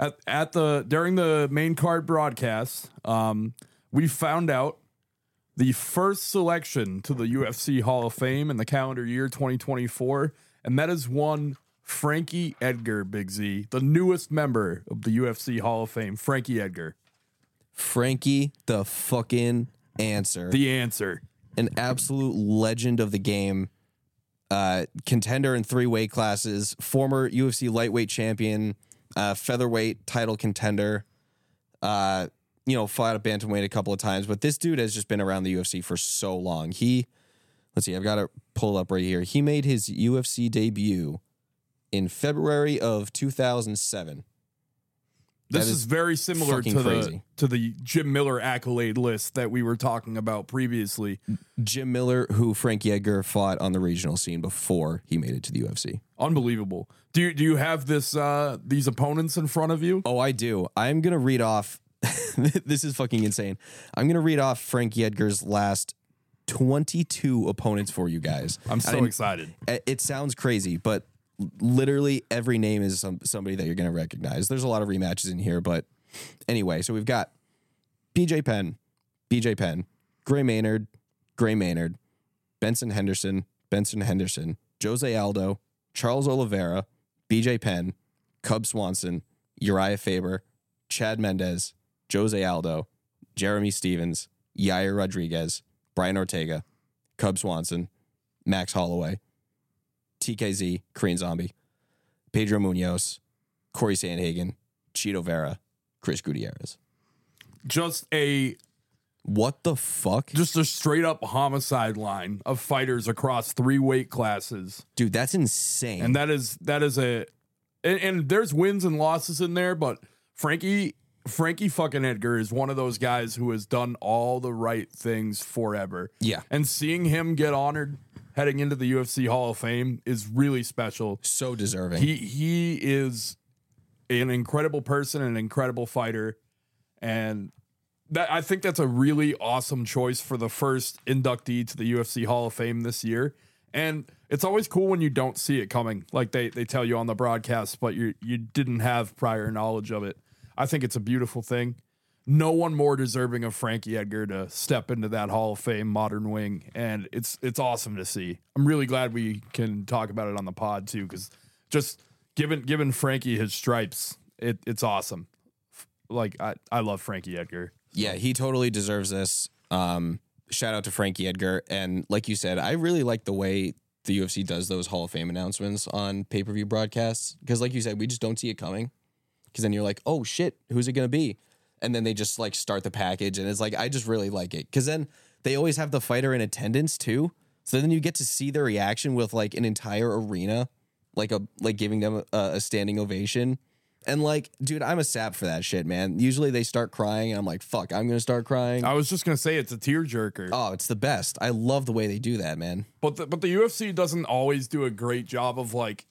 At, at the during the main card broadcast, um, we found out the first selection to the UFC Hall of Fame in the calendar year 2024, and that is one Frankie Edgar, Big Z, the newest member of the UFC Hall of Fame. Frankie Edgar, Frankie, the fucking answer. the answer. an absolute legend of the game, uh, contender in three weight classes, former UFC lightweight champion, uh, featherweight title contender. Uh, you know, fought a bantamweight a couple of times, but this dude has just been around the UFC for so long. He, let's see, I've got it pulled up right here. He made his UFC debut in February of 2007. This is, is very similar to the crazy. to the Jim Miller accolade list that we were talking about previously. Jim Miller, who Frank Edgar fought on the regional scene before he made it to the UFC. Unbelievable. Do you do you have this uh these opponents in front of you? Oh, I do. I'm gonna read off. <laughs> this is fucking insane. I'm gonna read off Frank Edgar's last 22 opponents for you guys. I'm so excited. It, it sounds crazy, but literally every name is some, somebody that you're gonna recognize. There's a lot of rematches in here, but anyway, so we've got BJ Penn, BJ Penn, Gray Maynard, Gray Maynard, Benson Henderson, Benson Henderson, Jose Aldo, Charles Oliveira, BJ Penn, Cub Swanson, Urijah Faber, Chad Mendes, Jose Aldo, Jeremy Stephens, Yair Rodriguez, Brian Ortega, Cub Swanson, Max Holloway, TKZ, Korean Zombie, Pedro Munhoz, Corey Sandhagen, Chito Vera, Chris Gutierrez. Just a What the fuck? just a straight up homicide line of fighters across three weight classes. Dude, that's insane. And that is that is a and, and there's wins and losses in there, but Frankie Frankie fucking Edgar is one of those guys who has done all the right things forever. Yeah. And seeing him get honored heading into the UFC Hall of Fame is really special. so deserving. He he is an incredible person, an incredible fighter, and that I think that's a really awesome choice for the first inductee to the UFC Hall of Fame this year. And it's always cool when you don't see it coming, like they they tell you on the broadcast, but you you didn't have prior knowledge of it. I think it's a beautiful thing. No one more deserving of Frankie Edgar to step into that Hall of Fame modern wing, and it's it's awesome to see. I'm really glad we can talk about it on the pod too, because just given given Frankie his stripes, it, it's awesome. Like I, I love Frankie Edgar. Yeah, he totally deserves this. Um, shout out to Frankie Edgar. And like you said, I really like the way the UFC does those Hall of Fame announcements on pay per view broadcasts. Because, like you said, we just don't see it coming. Because then you're like, oh shit, who's it to be? And then they just like start the package. And it's like, I just really like it. Because then they always have the fighter in attendance too. So then you get to see their reaction with like an entire arena, like a like giving them a, a standing ovation. And like, dude, I'm a sap for that shit, man. Usually they start crying, and I'm like, fuck, I'm gonna start crying. I was just gonna say it's a tearjerker, Oh, it's the best. I love the way they do that, man. but the, but the UFC doesn't always do a great job of like,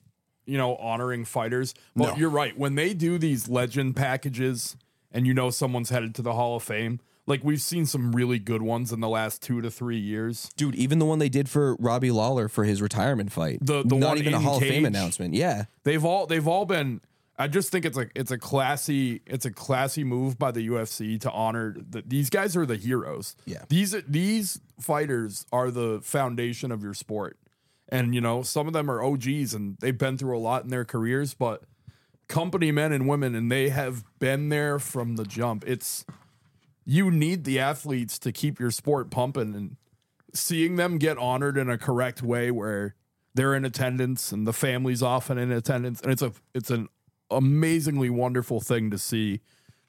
you know, honoring fighters. But No. you're right when they do these legend packages, and you know someone's headed to the Hall of Fame. Like we've seen some really good ones in the last two to three years. Dude, even the one they did for Robbie Lawler for his retirement fight. The- the not one even a Hall of Fame announcement. Yeah. They've all they've all been. I just think it's a it's a classy it's a classy move by the UFC to honor that these guys are the heroes. Yeah. these these fighters are the foundation of your sport, and you know some of them are OGs and they've been through a lot in their careers, but company men and women and they have been there from the jump. It's you need the athletes to keep your sport pumping and seeing them get honored in a correct way where they're in attendance and the family's often in attendance and it's a it's an amazingly wonderful thing to see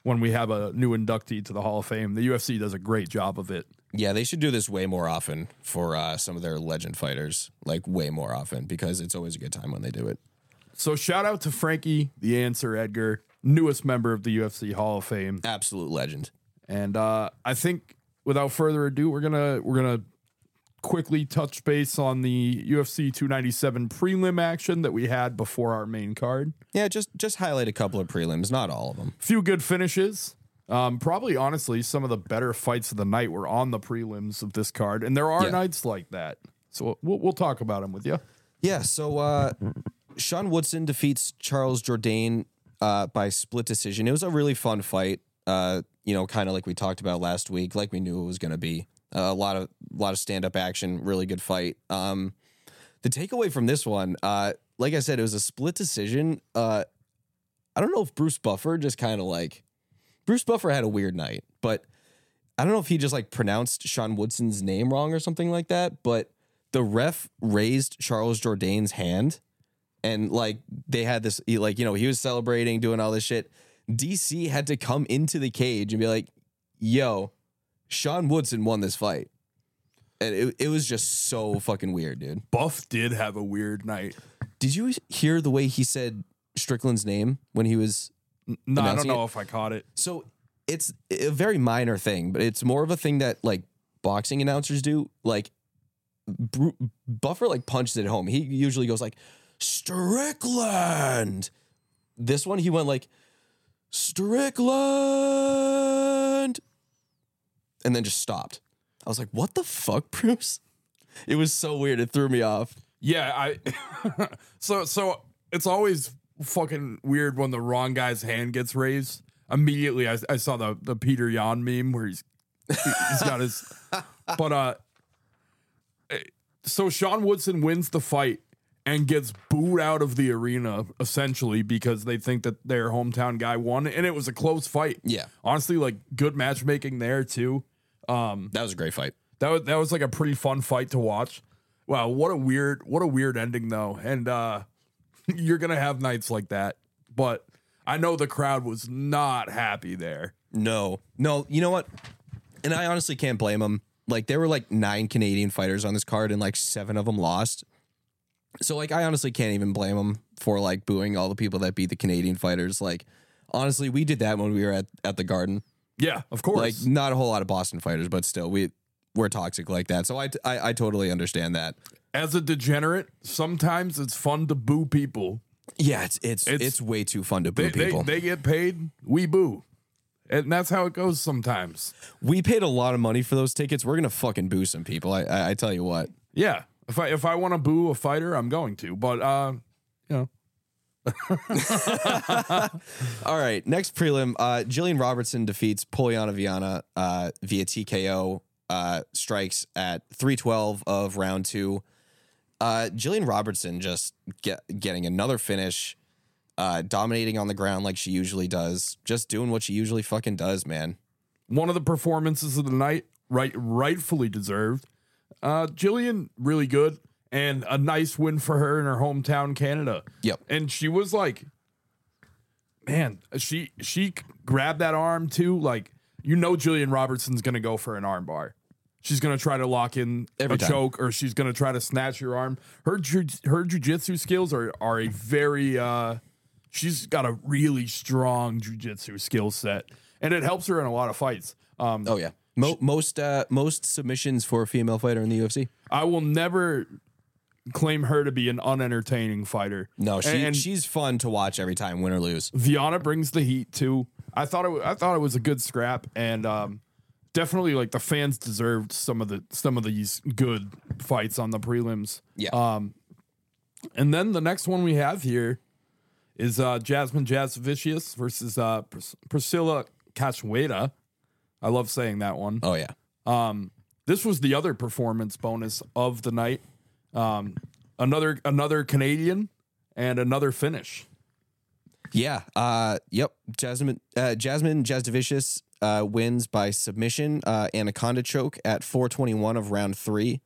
when we have a new inductee to the Hall of Fame. The UFC does a great job of it. Yeah, they should do this way more often for uh, some of their legend fighters. Like way more often because it's always a good time when they do it. So shout out to Frankie, the answer Edgar, newest member of the UFC Hall of Fame. Absolute legend. And uh, I think without further ado, we're gonna we're gonna quickly touch base on the UFC 297 prelim action that we had before our main card. Yeah, just just highlight a couple of prelims, not all of them. few good finishes. Um, probably honestly, some of the better fights of the night were on the prelims of this card, and there are Yeah. nights like that. So we'll we'll talk about them with you. Yeah, so uh, Sean Woodson defeats Charles Jourdain uh, by split decision. It was a really fun fight. Uh, you know, kind of like we talked about last week, like we knew it was going to be. Uh, a lot of a lot of stand up action, really good fight. Um, the takeaway from this one, uh, like I said, it was a split decision. Uh, I don't know if Bruce Buffer just kind of like Bruce Buffer had a weird night, but I don't know if he just like pronounced Sean Woodson's name wrong or something like that. But the ref raised Charles Jourdain's hand, and like they had this, like you know, he was celebrating, doing all this shit. DC had to come into the cage and be like, "Yo, Sean Woodson won this fight." And it, it was just so fucking weird, dude. Buff did have a weird night. Did you hear the way he said Strickland's name when he was No, I don't know it? if I caught it. So it's a very minor thing, but it's more of a thing that like boxing announcers do. Like Buffer like punches it home. He usually goes like Strickland. This one he went like Strickland, and then just stopped. I was like, "What the fuck, <laughs> Bruce?" It was so weird. It threw me off. Yeah, I <laughs> so so it's always fucking weird when the wrong guy's hand gets raised. Immediately, I, I saw the the Petr Yan meme where he's he's got his, <laughs> but uh, eh, so Sean Woodson wins the fight and gets booed out of the arena essentially because they think that their hometown guy won, and it was a close fight. Yeah. honestly, like good matchmaking there too. Um That was a great fight. That was that was like a pretty fun fight to watch. Wow, what a weird what a weird ending though. And uh <laughs> you're going to have nights like that. But I know the crowd was not happy there. No, no. You know what? And I honestly can't blame them. Like there were like nine Canadian fighters on this card, and like seven of them lost. So like I honestly can't even blame them for like booing all the people that beat the Canadian fighters. Like honestly, we did that when we were at at the Garden. Yeah, of course. Like not a whole lot of Boston fighters, but still we we're toxic like that. So I I, I totally understand that. As a degenerate, sometimes it's fun to boo people. Yeah, it's it's it's, It's- way too fun to boo They, they, people. they get paid, we boo. And that's how it goes sometimes. we paid a lot of money for those tickets. We're gonna fucking boo some people. I I, I tell you what. Yeah. If I if I want to boo a fighter, I'm going to. But uh, you know, <laughs> All right, next prelim. Uh, Jillian Robertson defeats Polyana Viana uh, via TKO. Uh, strikes at 312 of round two. Uh, Jillian Robertson just get, getting another finish, uh, dominating on the ground like she usually does, just doing what she usually fucking does, man. one of the performances of the night, right, rightfully deserved. Uh, Jillian, really good, and a nice win for her in her hometown, Canada. Yep. And she was like, man, she she grabbed that arm too. Like, you know, Jillian Robertson's gonna go for an arm bar. She's gonna try to lock in Every a time. choke, or she's gonna try to snatch your arm. Her ju- her jujitsu skills are are a very uh, she's got a really strong jujitsu skill set, and it helps her in a lot of fights. Um, Oh yeah, Mo- most uh, most submissions for a female fighter in the UFC. I will never claim her to be an unentertaining fighter. No, she and she's fun to watch every time, win or lose. Viana brings the heat too. I thought it. I thought it was a good scrap, and um, definitely like the fans deserved some of the some of these good fights on the prelims. Yeah. Um, and then the next one we have here is uh, Jasmine Jasudavicius versus uh, Pris- Priscilla Cachoeira. I love saying that one. oh yeah. Um, this was the other performance bonus of the night. Um, another another Canadian and another finish. Yeah. Uh, yep. Jasmine uh, Jasmine Jasudavicius uh, wins by submission, uh, anaconda choke at 421 of round three.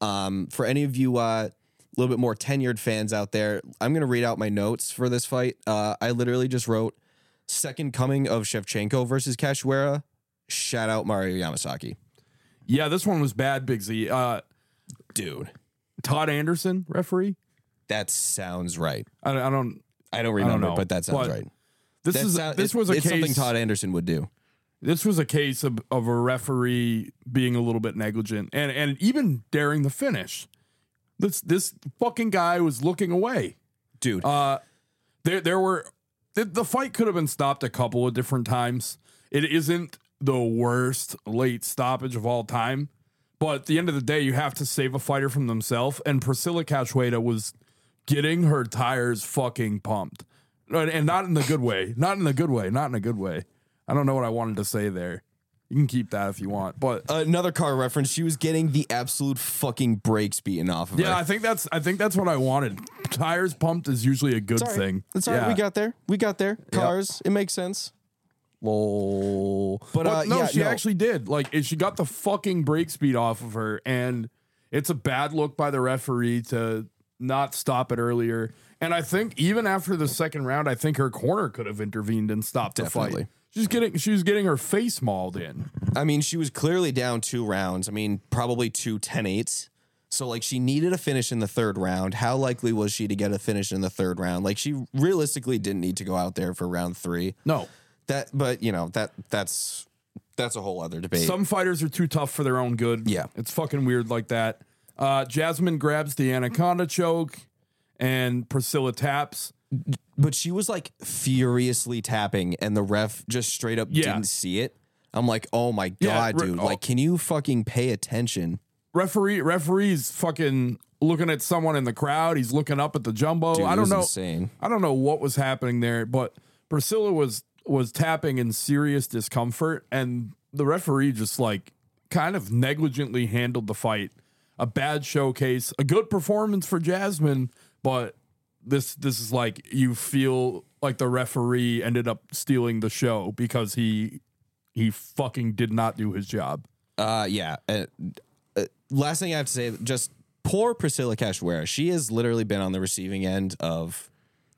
Um, for any of you uh, a little bit more tenured fans out there, I'm going to read out my notes for this fight. Uh, I literally just wrote second coming of Shevchenko versus Cachoeira. Shout out Mario Yamasaki. Yeah, this one was bad, Big Z. Uh, Dude, Todd Anderson, referee. that sounds right. I, I don't. I don't remember, know, but that sounds but right. This That is sound- this it- was a it's something case. Todd Anderson would do. This was a case of, of a referee being a little bit negligent and and even daring the finish. This this fucking guy was looking away. Dude, Uh, there there were the, the fight could have been stopped a couple of different times. It isn't the worst late stoppage of all time, but at the end of the day, you have to save a fighter from themselves. And Priscilla Cachoeira was getting her tires fucking pumped, and not in the good way. Not in the good way. Not in a good way. I don't know what I wanted to say there. You can keep that if you want. But Another car reference. She was getting the absolute fucking brakes beaten off of yeah, her. I think that's I think that's what I wanted. Tires pumped is usually a good right. thing. That's all right. Yeah. We got there. We got there. Cars. It makes sense. Lol. But, uh, no, yeah, she no. actually did. Like she got the fucking brake speed off of her, and it's a bad look by the referee to not stop it earlier. And I think even after the second round, I think her corner could have intervened and stopped the fight. She's getting she was getting her face mauled in. I mean, she was clearly down two rounds. I mean, probably two 10 8s. So, like, she needed a finish in the third round. How likely was she to get a finish in the third round? Like, she realistically didn't need to go out there for round three. No. That, but you know, that that's that's a whole other debate. Some fighters are too tough for their own good. Yeah. It's fucking weird like that. Uh, Jasmine grabs the anaconda choke and Priscilla taps. but she was like furiously tapping, and the ref just straight up Yeah. didn't see it. I'm like, oh my Yeah, god, re- dude! oh. Like, can you fucking pay attention? Referee referee's fucking looking at someone in the crowd. He's looking up at the jumbo. Dude, I don't know. Insane. I don't know what was happening there, but Priscilla was was tapping in serious discomfort, and the referee just like kind of negligently handled the fight. A bad showcase, a good performance for Jasmine, but this this is like you feel like the referee ended up stealing the show because he he fucking did not do his job. Uh, yeah. Uh, uh, last thing I have to say, just poor Priscilla Cachoeira. She has literally been on the receiving end of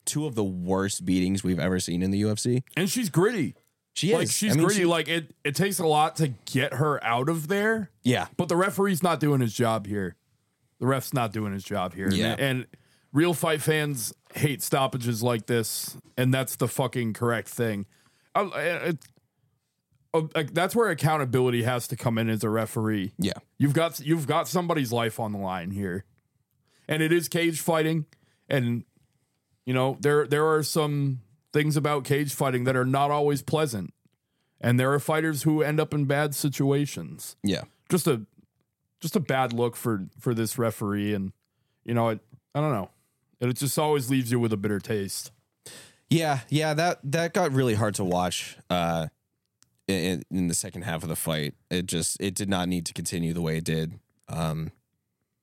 two of the worst beatings we've ever seen in the UFC. And she's gritty. She Like is. she's I mean, gritty. she- like it it takes a lot to get her out of there. yeah. But the referee's not doing his job here. The ref's not doing his job here. Yeah. And, and real fight fans hate stoppages like this, and that's the fucking correct thing. I- I- like, that's where accountability has to come in as a referee. Yeah. You've got you've got somebody's life on the line here, and it is cage fighting, and you know there there are some things about cage fighting that are not always pleasant, and there are fighters who end up in bad situations Yeah. just a just a bad look for for this referee and you know it i don't know it just always leaves you with a bitter taste Yeah, yeah, that that got really hard to watch uh in, in the second half of the fight. It just it did not need to continue the way it did. Um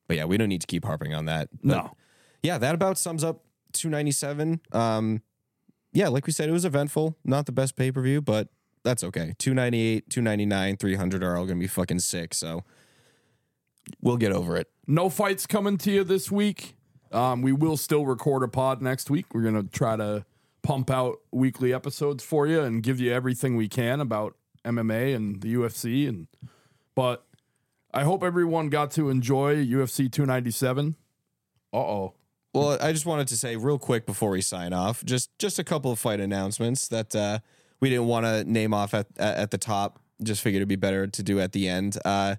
but yeah, we don't need to keep harping on that. But no Yeah, that about sums up 297. Um yeah, like we said it was eventful, not the best pay-per-view, but that's okay. 298, 299, 300 are all going to be fucking sick, so we'll get over it. no fights coming to you this week um we will still record a pod next week we're gonna try to pump out weekly episodes for you and give you everything we can about mma and the ufc and but i hope everyone got to enjoy ufc 297 uh-oh Well, I just wanted to say real quick before we sign off, just just a couple of fight announcements that uh, we didn't want to name off at at the top. Just figured it'd be better to do at the end. Uh,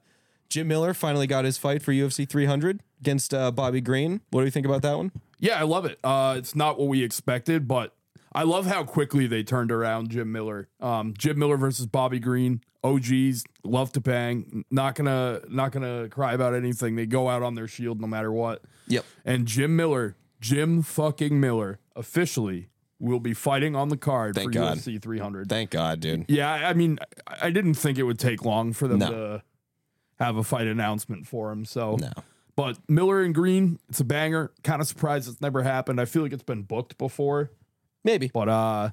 Jim Miller finally got his fight for UFC 300 against uh, Bobby Green. What do you think about that one? Yeah, I love it. Uh, it's not what we expected, but I love how quickly they turned around Jim Miller. Um, Jim Miller versus Bobby Green. OGs love to bang. Not gonna not gonna cry about anything. They go out on their shield no matter what. Yep. And Jim Miller, Jim fucking Miller, officially will be fighting on the card Thank for God. UFC 300. Thank God, dude. yeah, I mean, I I didn't think it would take long for them No. to have a fight announcement for him. So No. but Miller and Green, it's a banger. Kind of surprised it's never happened. I feel like it's been booked before, Maybe. but uh,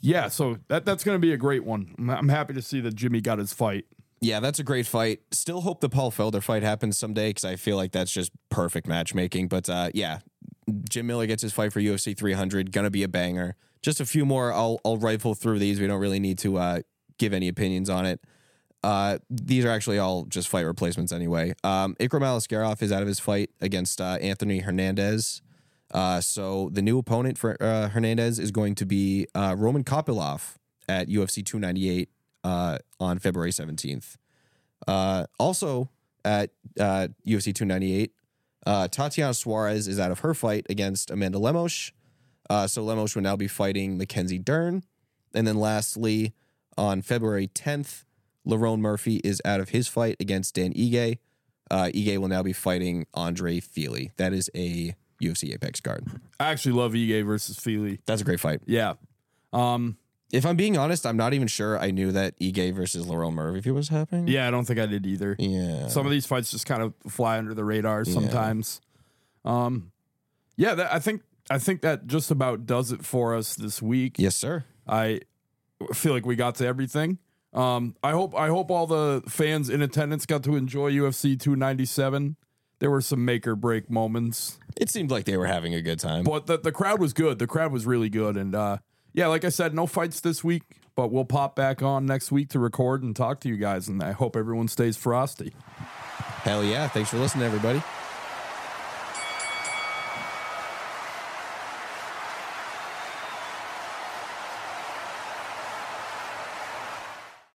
yeah. So that that's gonna be a great one. I'm, I'm happy to see that Jimmy got his fight. Yeah, that's a great fight. Still hope the Paul Felder fight happens someday because I feel like that's just perfect matchmaking. But uh, yeah, Jim Miller gets his fight for UFC 300. Gonna be a banger. Just a few more. I'll I'll rifle through these. We don't really need to uh, give any opinions on it. Uh, these are actually all just fight replacements anyway. Um, Ikram Aliskerov is out of his fight against uh, Anthony Hernandez. Uh, so the new opponent for uh, Hernandez is going to be uh, Roman Kopilov at UFC 298 uh, on February 17th. Uh, also at UFC 298, uh, Tatiana Suarez is out of her fight against Amanda Lemos. So Lemos will now be fighting Mackenzie Dern. And then lastly, on February 10th, Lerone Murphy is out of his fight against Dan Ige. Uh, Ige will now be fighting Andre Fili. That is a UFC Apex card. I actually love Ige versus Fili. That's a great fight. Yeah. Um, If I'm being honest, I'm not even sure I knew that Ige versus Laurel Murphy was happening. Yeah, I don't think I did either. Yeah. Some of these fights just kind of fly under the radar sometimes. Um, yeah, that, I think I think that just about does it for us this week. yes, sir. I feel like we got to everything. Um, I hope I hope all the fans in attendance got to enjoy UFC 297. There were some make or break moments, It seemed like they were having a good time. but the, the crowd was good. The crowd was really good, and uh, yeah, like I said, no fights this week, but we'll pop back on next week to record and talk to you guys. And I hope everyone stays frosty. Hell yeah. Thanks for listening, everybody.